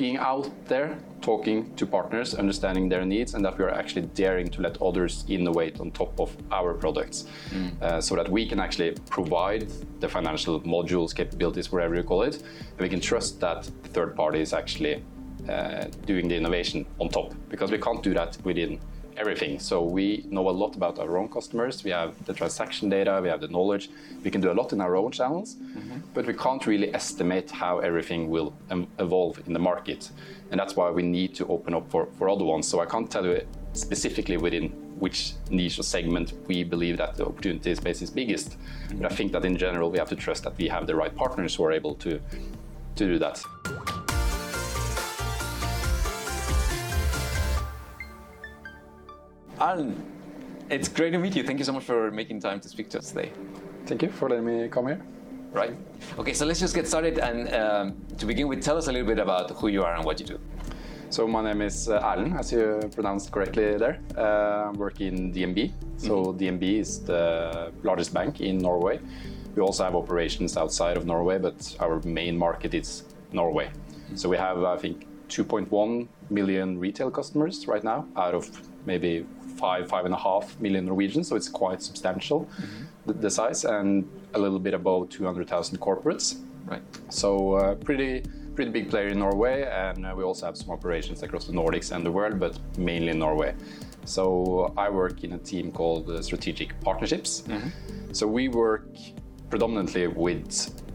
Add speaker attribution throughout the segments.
Speaker 1: being out there, talking to partners, understanding their needs, and that we are actually daring to let others innovate on top of our products, uh, so that we can actually provide the financial modules, capabilities, whatever you call it, and we can trust that the third party is actually uh, doing the innovation on top, because we can't do that within everything. So we know a lot about our own customers. We have the transaction data, we have the knowledge. We can do a lot in our own channels, but we can't really estimate how everything will um, evolve in the market. And that's why we need to open up for, for other ones. So I can't tell you specifically within which niche or segment we believe that the opportunity space is biggest. But I think that in general, we have to trust that we have the right partners who are able to, to do that.
Speaker 2: Erlend, it's great to meet you. Thank you so much for making time to speak to us today.
Speaker 1: Thank you for letting me come here.
Speaker 2: Right. Okay, so let's just get started. And um, to begin with, tell us a little bit about who you are and what you do.
Speaker 1: So my name is uh, Erlend, as you pronounced correctly there. Uh, I work in DNB. So DNB is the largest bank in Norway. We also have operations outside of Norway, but our main market is Norway. So we have, I think, 2.1 million retail customers right now, out of maybe five, five and a half million Norwegians. So it's quite substantial, the, the size, and a little bit above 200,000 corporates.
Speaker 2: Right.
Speaker 1: So uh, pretty pretty big player in Norway, and uh, we also have some operations across the Nordics and the world, but mainly in Norway. So I work in a team called uh, Strategic Partnerships. So we work predominantly with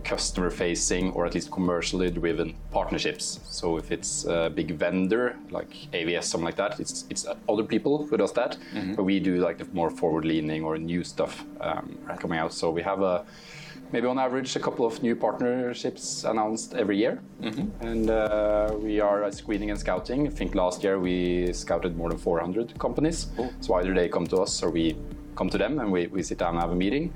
Speaker 1: customer-facing or at least commercially driven partnerships. So if it's a big vendor like AVS, something like that, it's it's other people who does that, but we do like the more forward-leaning or new stuff um, coming out. So we have a maybe on average a couple of new partnerships announced every year. And uh, we are uh, screening and scouting. I think last year we scouted more than 400 companies. So either they come to us or we come to them and we, we sit down and have a meeting.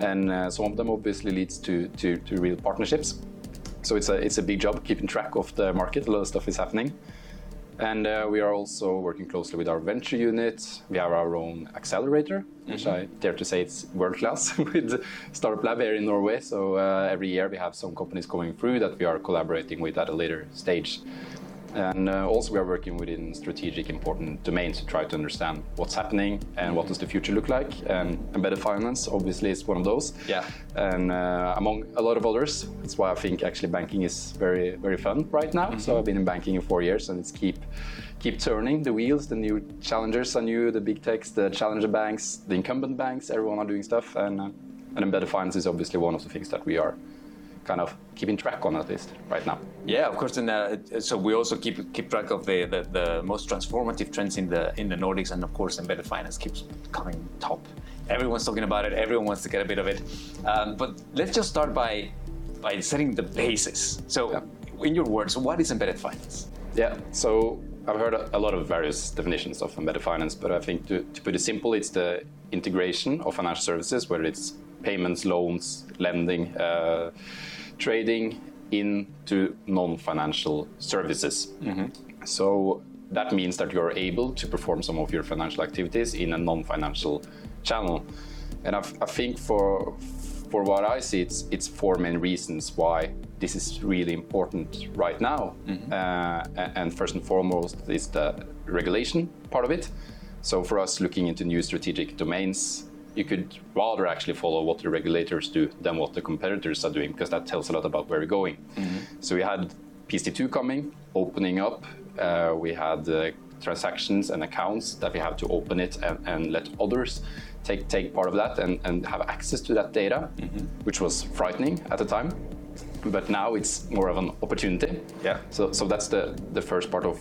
Speaker 1: And uh, some of them obviously leads to, to, to real partnerships. So it's a, it's a big job keeping track of the market. A lot of stuff is happening. And uh, we are also working closely with our venture unit. We have our own accelerator, which I dare to say it's world class with Startup Lab here in Norway. So uh, every year we have some companies going through that we are collaborating with at a later stage. And uh, also we are working within strategic important domains to try to understand what's happening and what does the future look like. And embedded finance obviously is one of those.
Speaker 2: Yeah.
Speaker 1: And uh, among a lot of others, that's why I think actually banking is very very fun right now. So I've been in banking in four years, and it's keep keep turning the wheels. The new challengers are new, the big techs, the challenger banks, the incumbent banks. Everyone are doing stuff, and uh, and embedded finance is obviously one of the things that we are kind of keeping track on at least right now.
Speaker 2: Yeah, of course. And uh, so we also keep keep track of the, the, the most transformative trends in the in the Nordics, and of course, embedded finance keeps coming top. Everyone's talking about it. Everyone wants to get a bit of it. Um, but let's just start by by setting the basis. So, in your words, what is embedded finance?
Speaker 1: Yeah, so I've heard a, a lot of various definitions of embedded finance, but I think to, to put it simple, it's the integration of financial services, whether it's payments, loans, lending, uh, trading into non-financial services. So that means that you're able to perform some of your financial activities in a non-financial channel. And I, I think for for what I see, it's it's four main reasons why this is really important right now. Uh, and first and foremost is the regulation part of it. So for us, looking into new strategic domains, you could rather actually follow what the regulators do than what the competitors are doing, because that tells a lot about where we're going. So we had PSD2 coming, opening up. Uh, we had uh, transactions and accounts that we have to open it and, and let others take take part of that and, and have access to that data, which was frightening at the time. But now it's more of an opportunity.
Speaker 2: Yeah.
Speaker 1: So, so that's the, the first part of,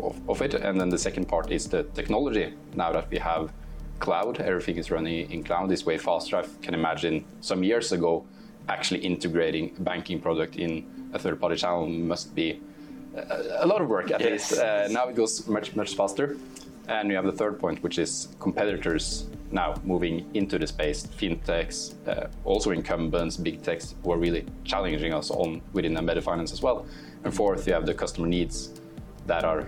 Speaker 1: of, of it. And then the second part is the technology. Now that we have cloud, everything is running in cloud, is way faster. I can imagine some years ago, actually integrating a banking product in a third party channel must be a, a lot of work at
Speaker 2: Yes.
Speaker 1: least. Uh, now it goes much, much faster. And you have the third point, which is competitors now moving into the space, fintechs, uh, also incumbents, big techs who are really challenging us on within embedded finance as well. And fourth, you have the customer needs that are uh,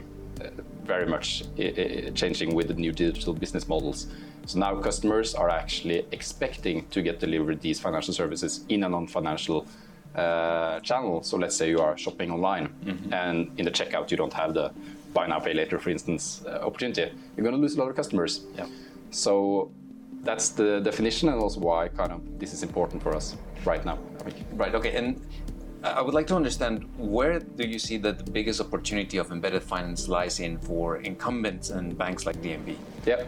Speaker 1: very much uh, uh, changing with the new digital business models. So now customers are actually expecting to get delivered these financial services in a non-financial uh, channel. So let's say you are shopping online and in the checkout you don't have the buy now pay later, for instance, uh, opportunity. You're going to lose a lot of customers.
Speaker 2: Yeah.
Speaker 1: So that's the definition and also why kind of this is important for us right now.
Speaker 2: Right. Okay. And I would like to understand where do you see that the biggest opportunity of embedded finance lies in for incumbents and banks like DNB?
Speaker 1: Yeah.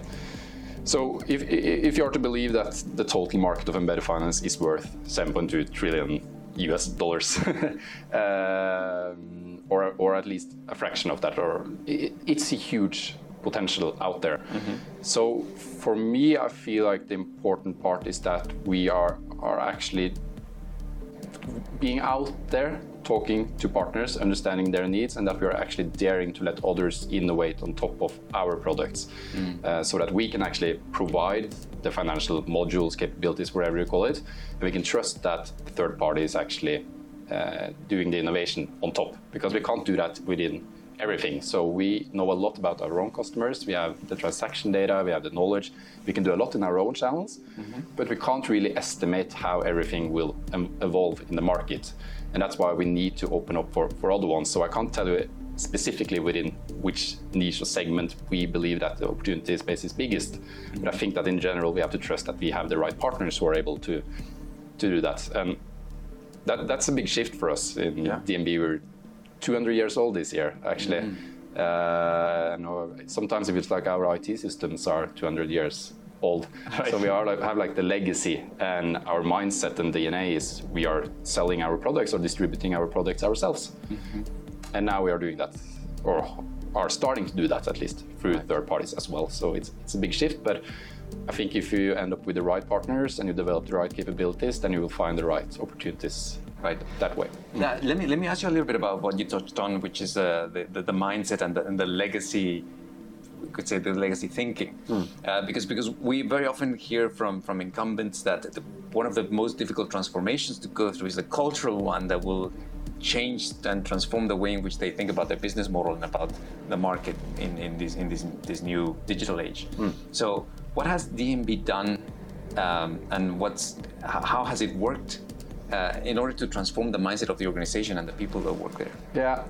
Speaker 1: So if, if you are to believe that the total market of embedded finance is worth 7.2 trillion US dollars, um, or, or at least a fraction of that, or it, it's a huge potential out there. So for me, I feel like the important part is that we are, are actually being out there talking to partners, understanding their needs, and that we are actually daring to let others innovate on top of our products. Uh, so that we can actually provide the financial modules, capabilities, whatever you call it, and we can trust that the third party is actually uh, doing the innovation on top because we can't do that within everything. So we know a lot about our own customers. We have the transaction data, we have the knowledge. We can do a lot in our own channels, but we can't really estimate how everything will um, evolve in the market. And that's why we need to open up for, for other ones. So I can't tell you specifically within which niche or segment we believe that the opportunity space is biggest. But I think that in general, we have to trust that we have the right partners who are able to, to do that. And that, that's a big shift for us in
Speaker 2: Yeah.
Speaker 1: DNB. We're 200 years old this year, actually. Mm-hmm. Uh, no, uh, sometimes it feels like our IT systems are 200 years old. So we are like, have like the legacy and our mindset and DNA is we are selling our products or distributing our products ourselves. Mm-hmm. And now we are doing that, or are starting to do that at least through third parties as well. So it's, it's a big shift, but I think if you end up with the right partners and you develop the right capabilities, then you will find the right opportunities
Speaker 2: Right.
Speaker 1: that way.
Speaker 2: Now, let me let me ask you a little bit about what you touched on, which is uh, the, the the mindset and the, and the legacy. We could say the legacy thinking, uh, because because we very often hear from from incumbents that the, one of the most difficult transformations to go through is the cultural one that will change and transform the way in which they think about their business model and about the market in, in this in this this new digital age. So, what has DNB done, um, and what's how has it worked uh, in order to transform the mindset of the organization and the people that work there.
Speaker 1: Yeah,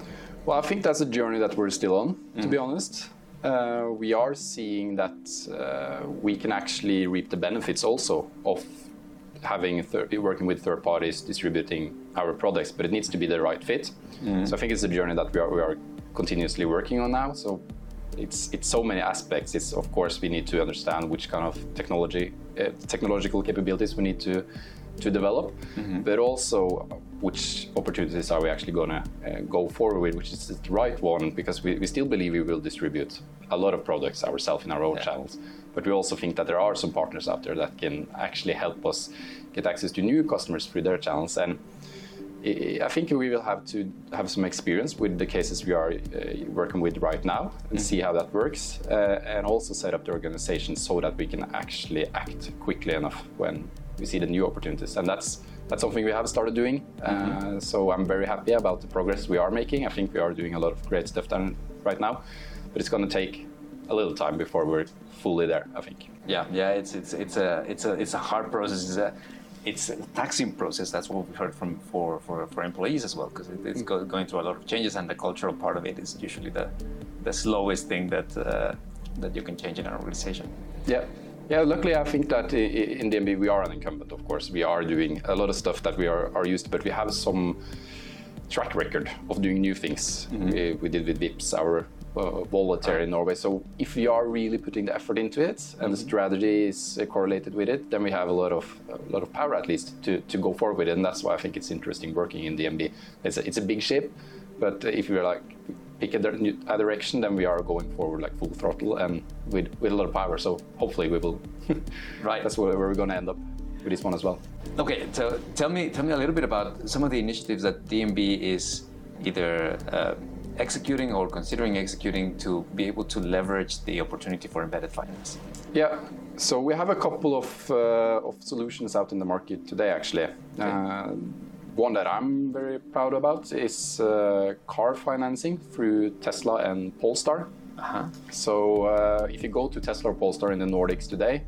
Speaker 1: well, I think that's a journey that we're still on, to be honest. Uh, we are seeing that uh, we can actually reap the benefits also of having working with third parties distributing our products, but it needs to be the right fit. So I think it's a journey that we are, we are continuously working on now. So it's it's so many aspects. It's of course we need to understand which kind of technology uh, technological capabilities we need to to develop, but also which opportunities are we actually going to uh, go forward with, which is the right one, because we, we still believe we will distribute a lot of products ourselves in our own channels. But we also think that there are some partners out there that can actually help us get access to new customers through their channels. And I think we will have to have some experience with the cases we are uh, working with right now and see how that works, uh, and also set up the organization so that we can actually act quickly enough when we see the new opportunities. And that's that's something we have started doing. Uh, so I'm very happy about the progress we are making. I think we are doing a lot of great stuff done right now, but it's going to take a little time before we're fully there. I think.
Speaker 2: Yeah, yeah, it's it's it's a it's a it's a hard process. It's a it's a taxing process. That's what we've heard from for for, for employees as well, because it, it's go, going through a lot of changes, and the cultural part of it is usually the the slowest thing that uh, that you can change in an organization.
Speaker 1: Yeah. Yeah, luckily I think that in DNB we are an incumbent, of course. We are doing a lot of stuff that we are, are used to, but we have some track record of doing new things. We, we did with Vipps, our uh, wallet here in Norway. So if we are really putting the effort into it and the strategy is uh, correlated with it, then we have a lot of a lot of power at least to, to go forward with it. And that's why I think it's interesting working in DNB. It's a, it's a big ship, but if you're like pick a, dir- a direction, then we are going forward like full throttle and with, with a lot of power. So hopefully we will.
Speaker 2: Right.
Speaker 1: That's where, where we're going to end up with this one as well.
Speaker 2: Okay, so tell me tell me a little bit about some of the initiatives that DNB is either uh, executing or considering executing to be able to leverage the opportunity for embedded finance.
Speaker 1: Yeah. So we have a couple of, uh, of solutions out in the market today, actually. Uh, one that I'm very proud about is uh, car financing through Tesla and Polestar.
Speaker 2: Uh-huh.
Speaker 1: So uh, if you go to Tesla or Polestar in the Nordics today,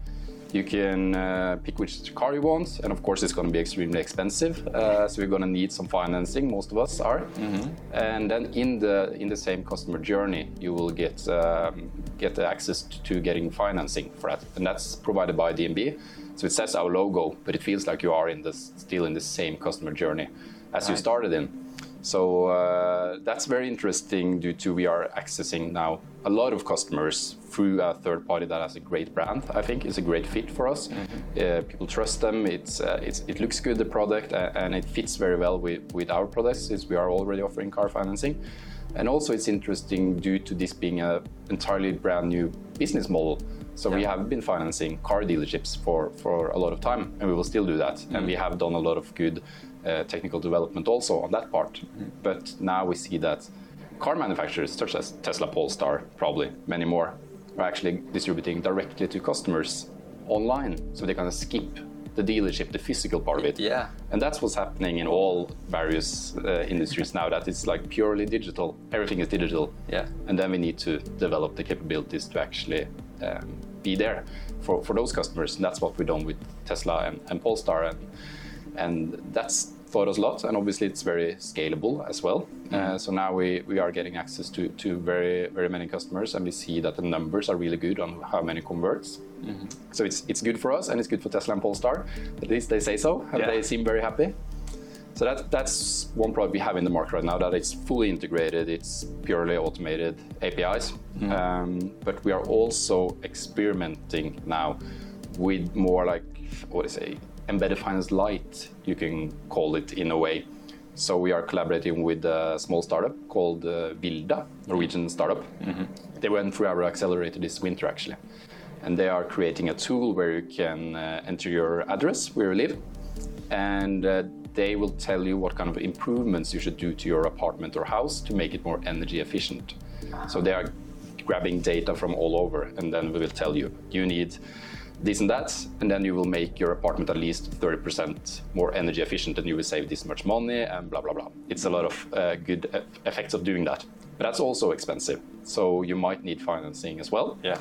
Speaker 1: You can uh, pick which car you want, and of course, it's going to be extremely expensive. Uh, so we're going to need some financing. Most of us are, mm-hmm. and then in the in the same customer journey, you will get um, get access to getting financing for that, and that's provided by DNB. So it says our logo, but it feels like you are in this still in the same customer journey as right. you started in. So uh, that's very interesting due to we are accessing now a lot of customers through a third party that has a great brand. I think it's a great fit for us. Mm-hmm. Uh, people trust them. It's, uh, it's, it looks good the product and it fits very well with, with our products since we are already offering car financing. And also it's interesting due to this being an entirely brand new business model. So yeah. we have been financing car dealerships for, for a lot of time, and we will still do that. Mm-hmm. And we have done a lot of good uh, technical development also on that part. Mm-hmm. But now we see that car manufacturers such as Tesla, Polestar, probably many more, are actually distributing directly to customers online, so they kind of skip the dealership, the physical part of it.
Speaker 2: Yeah.
Speaker 1: And that's what's happening in all various uh, industries now. That it's like purely digital. Everything is digital.
Speaker 2: Yeah.
Speaker 1: And then we need to develop the capabilities to actually um, be there for, for those customers. And that's what we've done with Tesla and, and Polestar, and and that's taught us a lot. And obviously, it's very scalable as well. Mm-hmm. Uh, so now we, we are getting access to, to very very many customers, and we see that the numbers are really good on how many converts. Mm-hmm. So it's it's good for us, and it's good for Tesla and Polestar. At least they say so, and yeah. they seem very happy. So that, that's one product we have in the market right now that it's fully integrated, it's purely automated APIs. Mm-hmm. Um, but we are also experimenting now with more like, what do you say, embedded finance light, you can call it in a way. So we are collaborating with a small startup called uh, Vilda, Norwegian startup. Mm-hmm. They went through our accelerator this winter actually, and they are creating a tool where you can uh, enter your address where you live, and uh, they will tell you what kind of improvements you should do to your apartment or house to make it more energy efficient. So they are grabbing data from all over, and then we will tell you you need this and that, and then you will make your apartment at least 30% more energy efficient and you will save this much money and blah, blah, blah. It's a lot of uh, good effects of doing that. But that's also expensive. So you might need financing as well.
Speaker 2: Yeah.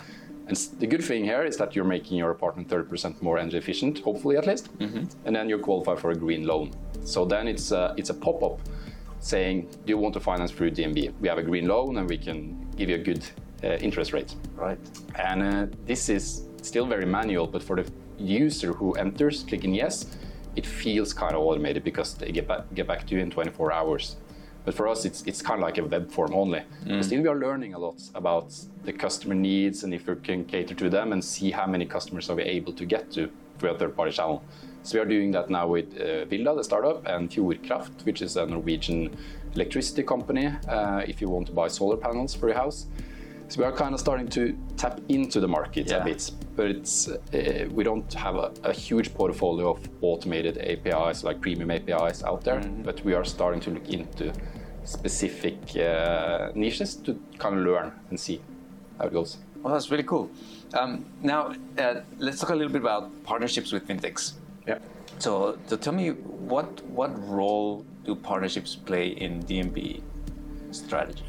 Speaker 1: And the good thing here is that you're making your apartment 30% more energy efficient, hopefully at least, mm-hmm. and then you qualify for a green loan. So then it's a, it's a pop up saying, Do you want to finance through DNB? We have a green loan and we can give you a good uh, interest rate.
Speaker 2: Right.
Speaker 1: And uh, this is still very manual, but for the user who enters, clicking yes, it feels kind of automated because they get back, get back to you in 24 hours. But for us, it's, it's kind of like a web form only. Mm. Still, we are learning a lot about the customer needs and if we can cater to them and see how many customers are we able to get to through a third-party channel. So we are doing that now with uh, Vilda, the startup, and Fjordkraft, which is a Norwegian electricity company. Uh, if you want to buy solar panels for your house, so we are kind of starting to tap into the market yeah. a bit, but it's uh, we don't have a, a, huge portfolio of automated APIs like premium APIs out there. Mm-hmm. But we are starting to look into specific uh, niches to kind of learn and see how it goes.
Speaker 2: Well, that's really cool. Um, now, uh, let's talk a little bit about partnerships with fintechs.
Speaker 1: Yeah.
Speaker 2: So, so tell me what what role do partnerships play in DNB strategy?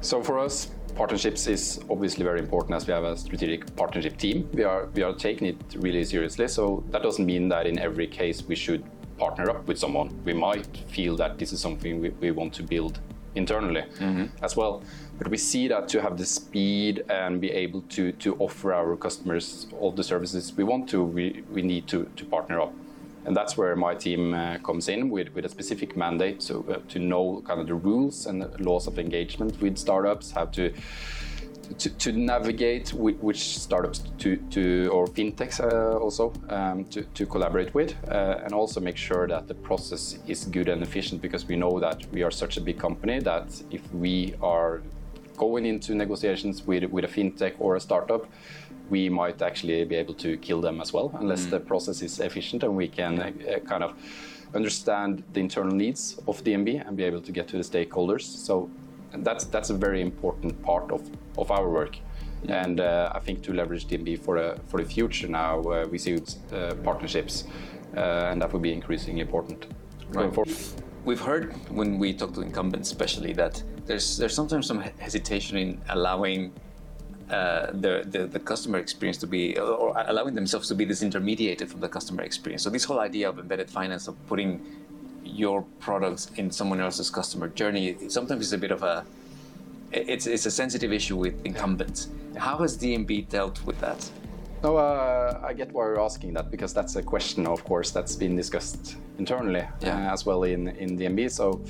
Speaker 1: So for us, partnerships is obviously very important as we have a strategic partnership team. We are we are taking it really seriously. So that doesn't mean that in every case we should partner up with someone. We might feel that this is something we, we want to build internally mm-hmm. as well. But we see that to have the speed and be able to to offer our customers all the services we want to, we, we need to, to partner up. And that's where my team uh, comes in with, with a specific mandate to, uh, to know kind of the rules and the laws of engagement with startups, how to to, to navigate which startups to, to or fintechs uh, also um, to, to collaborate with, uh, and also make sure that the process is good and efficient because we know that we are such a big company that if we are going into negotiations with, with a fintech or a startup, we might actually be able to kill them as well, unless mm. the process is efficient and we can uh, kind of understand the internal needs of DNB and be able to get to the stakeholders. So that's that's a very important part of, of our work. Yeah. And uh, I think to leverage DNB for a, for the future now, uh, we see uh, partnerships, uh, and that will be increasingly important
Speaker 2: right. We've heard when we talk to incumbents, especially, that there's there's sometimes some hesitation in allowing uh, the, the, the customer experience to be, or allowing themselves to be disintermediated from the customer experience. So this whole idea of embedded finance, of putting your products in someone else's customer journey, sometimes is a bit of a, it's, it's a sensitive issue with incumbents. How has DNB dealt with that?
Speaker 1: No, uh, I get why you're asking that because that's a question, of course, that's been discussed internally
Speaker 2: Yeah.
Speaker 1: uh, as well in in DNB. So,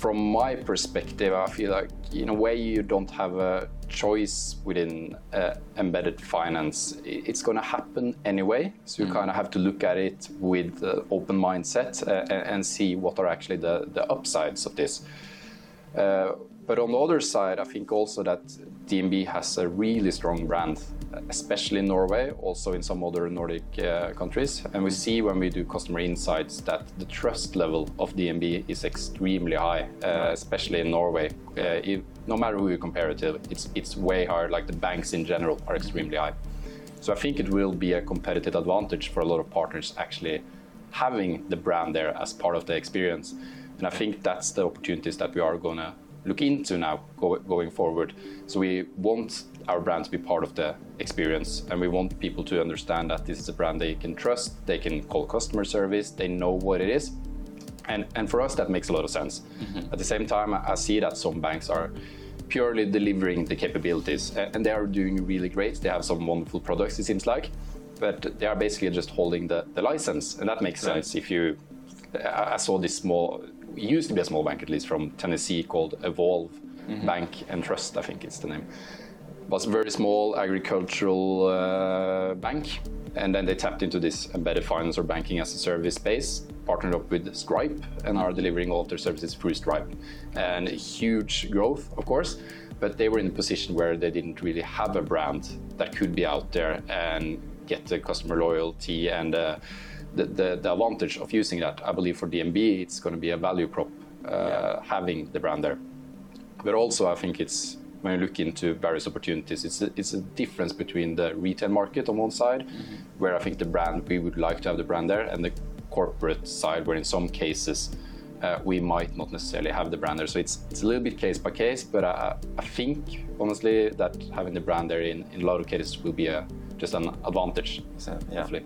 Speaker 1: from my perspective, I feel like in a way you don't have a choice within uh, embedded finance. It's going to happen anyway, so you kind of have to look at it with uh, open mindset uh, and, and see what are actually the the upsides of this. But on the other side, I think also that DNB has a really strong brand, especially in Norway, also in some other Nordic uh, countries. And we see when we do customer insights that the trust level of DNB is extremely high, uh, especially in Norway. Uh, if, no matter who you compare it to, it's, it's way higher, like the banks in general are extremely high. So I think it will be a competitive advantage for a lot of partners actually having the brand there as part of the experience. And I think that's the opportunities that we are going to look into now go, going forward. So we want our brand to be part of the experience and we want people to understand that this is a brand they can trust, they can call customer service, they know what it is. And, and for us, that makes a lot of sense. Mm-hmm. At the same time, I see that some banks are purely delivering the capabilities and they are doing really great. They have some wonderful products, it seems like, but they are basically just holding the, the license. And that makes
Speaker 2: Right.
Speaker 1: sense if you. I saw this small, used to be a small bank at least from Tennessee called Evolve Bank and Trust, I think it's the name was a very small agricultural uh, bank, and then they tapped into this embedded finance or banking as a service space, partnered up with Stripe, and are delivering all of their services through Stripe. And huge growth, of course, but they were in a position where they didn't really have a brand that could be out there and get the customer loyalty and uh, the, the, the advantage of using that. I believe for DNB, it's going to be a value prop uh, having the brand there but also I think it's when you look into various opportunities, it's a, it's a difference between the retail market on one side, where I think the brand we would like to have the brand there, and the corporate side, where in some cases uh, we might not necessarily have the brand there. So it's it's a little bit case by case, but I, I think honestly that having the brand there in, in a lot of cases will be a just an advantage.
Speaker 2: So, yeah.
Speaker 1: hopefully.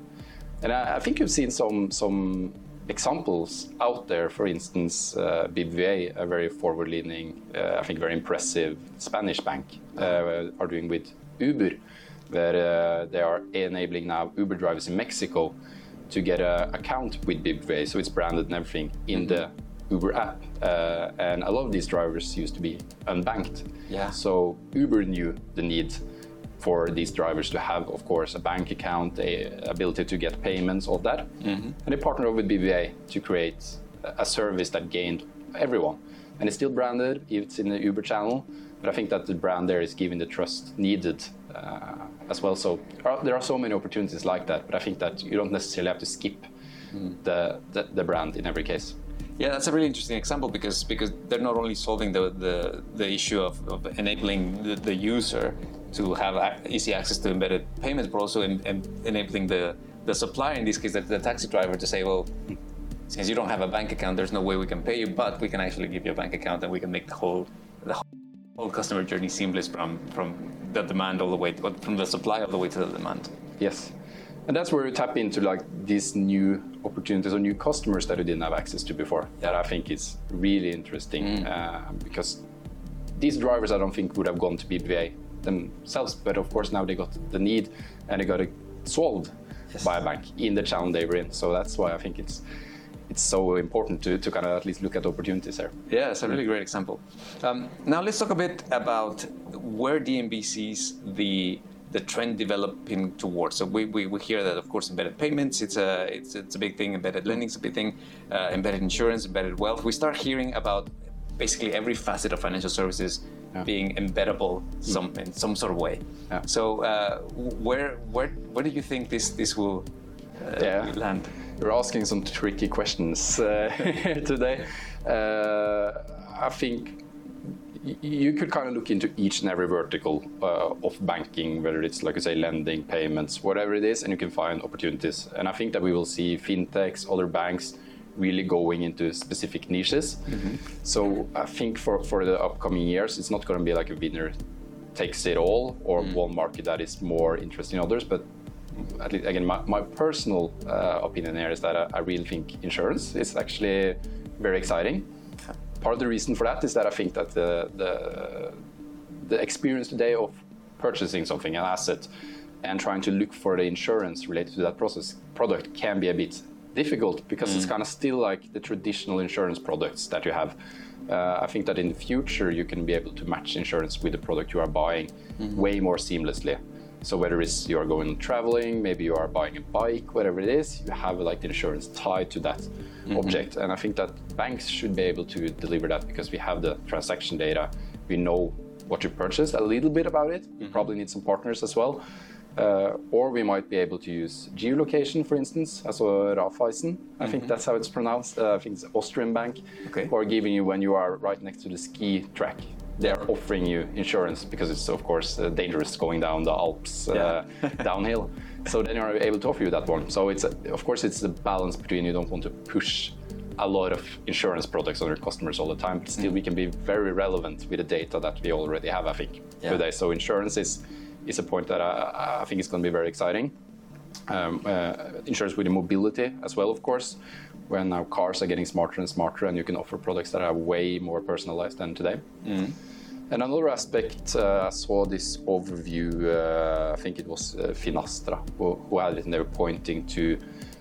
Speaker 1: And I, I think you've seen some some examples out there. For instance, uh, BBVA, a very forward-leaning, uh, I think very impressive Spanish bank, uh, are doing with Uber, where uh, they are enabling now Uber drivers in Mexico to get an account with BBVA, so it's branded and everything in the Uber app. Uh, and a lot of these drivers used to be unbanked.
Speaker 2: Yeah.
Speaker 1: So Uber knew the need for these drivers to have, of course, a bank account, a ability to get payments, all that. Mm-hmm. And they partnered up with BBVA to create a- service that gained everyone. And it's still branded, it's in the Uber channel, but I think that the brand there is giving the trust needed uh, as well. So uh, there are- so many opportunities like that, but I think that you don't necessarily have to skip mm. the, the, the brand in every case.
Speaker 2: Yeah, that's a really interesting example because because they're not only solving the the, the issue of, of enabling the, the user to have easy access to embedded payments, but also en- en- enabling the the supplier in this case, the, the taxi driver, to say, well, since you don't have a bank account, there's no way we can pay you, but we can actually give you a bank account and we can make the whole the whole customer journey seamless from from the demand all the way from the supply all the way to the demand.
Speaker 1: Yes. And that's where we tap into like this new opportunities or new customers that we didn't have access to before. That I think is really interesting uh, because these drivers I don't think would have gone to BBVA themselves, but of course now they got the need and they got it solved by a bank in the channel they were in. So that's why I think it's it's so important to, to kind of at least look at opportunities there.
Speaker 2: Yeah, it's a really great example. Um, now let's talk a bit about where DNB sees the the trend developing towards. So we, we, we hear that of course embedded payments it's a it's, it's a big thing. Embedded lending is a big thing. Uh, embedded insurance, embedded wealth. We start hearing about basically every facet of financial services
Speaker 1: Yeah.
Speaker 2: being embeddable some in some sort of way.
Speaker 1: Yeah.
Speaker 2: So uh, where where where do you think this this will uh,
Speaker 1: Yeah.
Speaker 2: land?
Speaker 1: You're asking some tricky questions uh, today. Uh, I think you could kind of look into each and every vertical uh, of banking, whether it's like you say lending, payments, whatever it is, and you can find opportunities. And I think that we will see fintechs, other banks really going into specific niches. So I think for, for the upcoming years, it's not going to be like a winner takes it all or one market that is more interesting than others. But at least, again, my, my personal uh, opinion here is that I, I really think insurance is actually very exciting. Part of the reason for that is that I think that the, the, the experience today of purchasing something, an asset, and trying to look for the insurance related to that process product can be a bit difficult because it's kind of still like the traditional insurance products that you have. Uh, I think that in the future you can be able to match insurance with the product you are buying way more seamlessly. So whether it's you are going traveling, maybe you are buying a bike, whatever it is, you have like the insurance tied to that object. And I think that banks should be able to deliver that because we have the transaction data. We know what you purchased, a little bit about it. We probably need some partners as well. Uh, or we might be able to use geolocation, for instance, also Raiffeisen. I think that's how it's pronounced. Uh, I think it's Austrian bank,
Speaker 2: Okay.
Speaker 1: who are giving you when you are right next to the ski track. They are offering you insurance because it's of course uh, dangerous going down the Alps uh, downhill. So then you're able to offer you that one. So it's a, of course it's the balance between you don't want to push a lot of insurance products on your customers all the time, but still we can be very relevant with the data that we already have. I think
Speaker 2: Yeah.
Speaker 1: today. So insurance is is a point that I, I think is going to be very exciting. Um, uh, insurance with the mobility as well, of course, when now cars are getting smarter and smarter, and you can offer products that are way more personalized than today. And another aspect, uh, I saw this overview. Uh, I think it was uh, Finastra who, who had it, and they were pointing to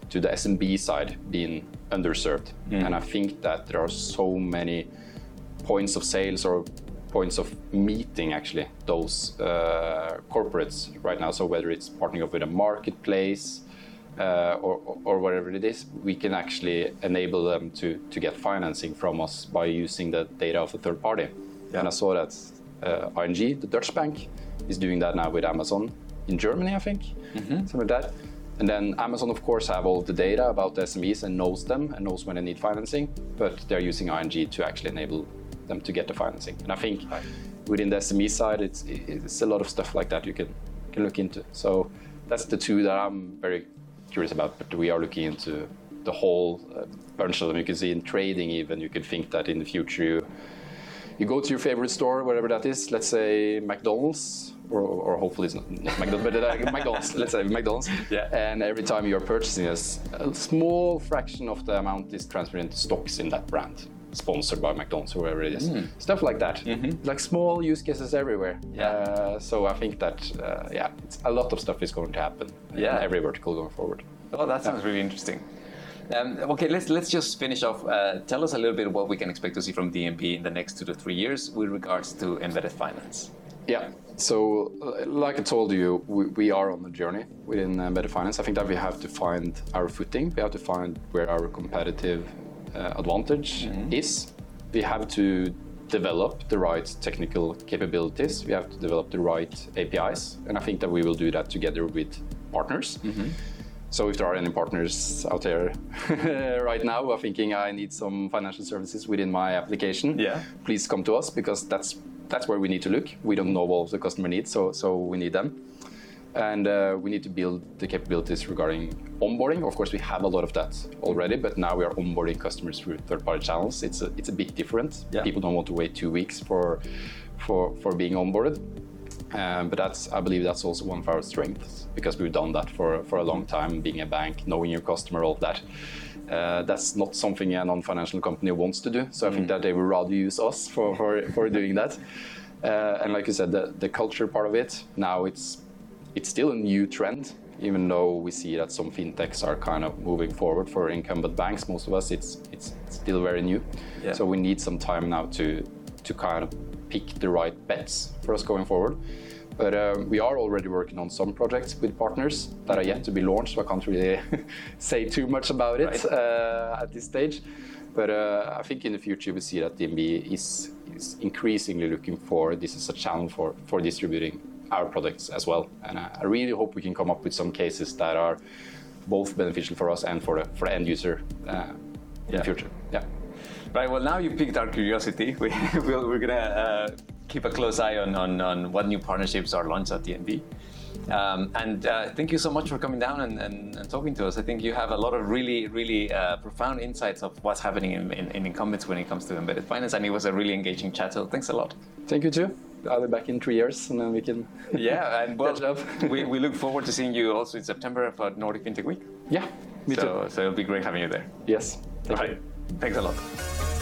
Speaker 1: to the SMB side being underserved. And I think that there are so many points of sales or points of meeting actually those uh, corporates right now. So whether it's partnering up with a marketplace uh, or, or whatever it is, we can actually enable them to, to get financing from us by using the data of a third party. And I saw that uh, ING, the Dutch bank, is doing that now with Amazon in Germany, I think, something like that. And then Amazon, of course, have all the data about the SMEs and knows them and knows when they need financing, but they're using ING to actually enable them to get the financing. And I think within the SME side, it's, it's a lot of stuff like that you can, can look into. So that's the two that I'm very curious about, but we are looking into the whole uh, bunch of them. You can see in trading even, you can think that in the future you, you go to your favorite store, whatever that is, let's say McDonald's, or, or hopefully it's not McDonald's, but uh, McDonald's, let's say McDonald's.
Speaker 2: Yeah.
Speaker 1: And every time you're purchasing a small fraction of the amount is transferred into stocks in that brand, sponsored by McDonald's or whoever it is. Stuff like that. Like small use cases everywhere.
Speaker 2: Yeah.
Speaker 1: Uh, so I think that, uh, yeah, it's, a lot of stuff is going to happen
Speaker 2: Yeah.
Speaker 1: in every vertical going forward.
Speaker 2: Oh, that sounds really interesting. Um, okay, let's let's just finish off. Uh, tell us a little bit what we can expect to see from DNB in the next two to three years with regards to embedded finance.
Speaker 1: Yeah. So, uh, like I told you, we, we are on a journey within embedded finance. I think that we have to find our footing. We have to find where our competitive uh, advantage is. We have to develop the right technical capabilities. We have to develop the right APIs, and I think that we will do that together with partners. So if there are any partners out there right now who are thinking I need some financial services within my application,
Speaker 2: Yeah.
Speaker 1: please come to us because that's that's where we need to look. We don't know what the customer needs, so so we need them, and uh, we need to build the capabilities regarding onboarding. Of course, we have a lot of that already, but now we are onboarding customers through third-party channels. It's a it's a bit different.
Speaker 2: Yeah.
Speaker 1: People don't want to wait two weeks for for for being onboarded. Um, but that's, I believe that's also one of our strengths because we've done that for, for a long time, being a bank, knowing your customer, all that. Uh, that's not something a non-financial company wants to do. So I think that they would rather use us for, for, for doing that. Uh, and like you said, the, the culture part of it, now it's, it's still a new trend, even though we see that some fintechs are kind of moving forward for incumbent banks. Most of us, it's, it's still very new.
Speaker 2: Yeah.
Speaker 1: So we need some time now to, to kind of pick the right bets for us going forward. But um, we are already working on some projects with partners that are yet to be launched, so I can't really say too much about it
Speaker 2: Right.
Speaker 1: uh, at this stage. But uh, I think in the future we see that DNB is, is increasingly looking for this as a channel for, for distributing our products as well. And I, I really hope we can come up with some cases that are both beneficial for us and for the, for the end user uh, in
Speaker 2: Yeah.
Speaker 1: the future. Yeah.
Speaker 2: Right. Well, now you piqued our curiosity. We, we'll, we're gonna uh, keep a close eye on, on, on what new partnerships are launched at DNB. Um, and uh, thank you so much for coming down and, and, and talking to us. I think you have a lot of really, really uh, profound insights of what's happening in, in, in incumbents when it comes to embedded finance, and it was a really engaging chat. So thanks a lot.
Speaker 1: Thank you too. I'll be back in three years, and then we can.
Speaker 2: Yeah, and well,
Speaker 1: Catch up.
Speaker 2: we, we look forward to seeing you also in September for Nordic FinTech Week.
Speaker 1: Yeah, me
Speaker 2: so,
Speaker 1: too.
Speaker 2: so it'll be great having you there.
Speaker 1: Yes. Thank
Speaker 2: right. Thanks a lot.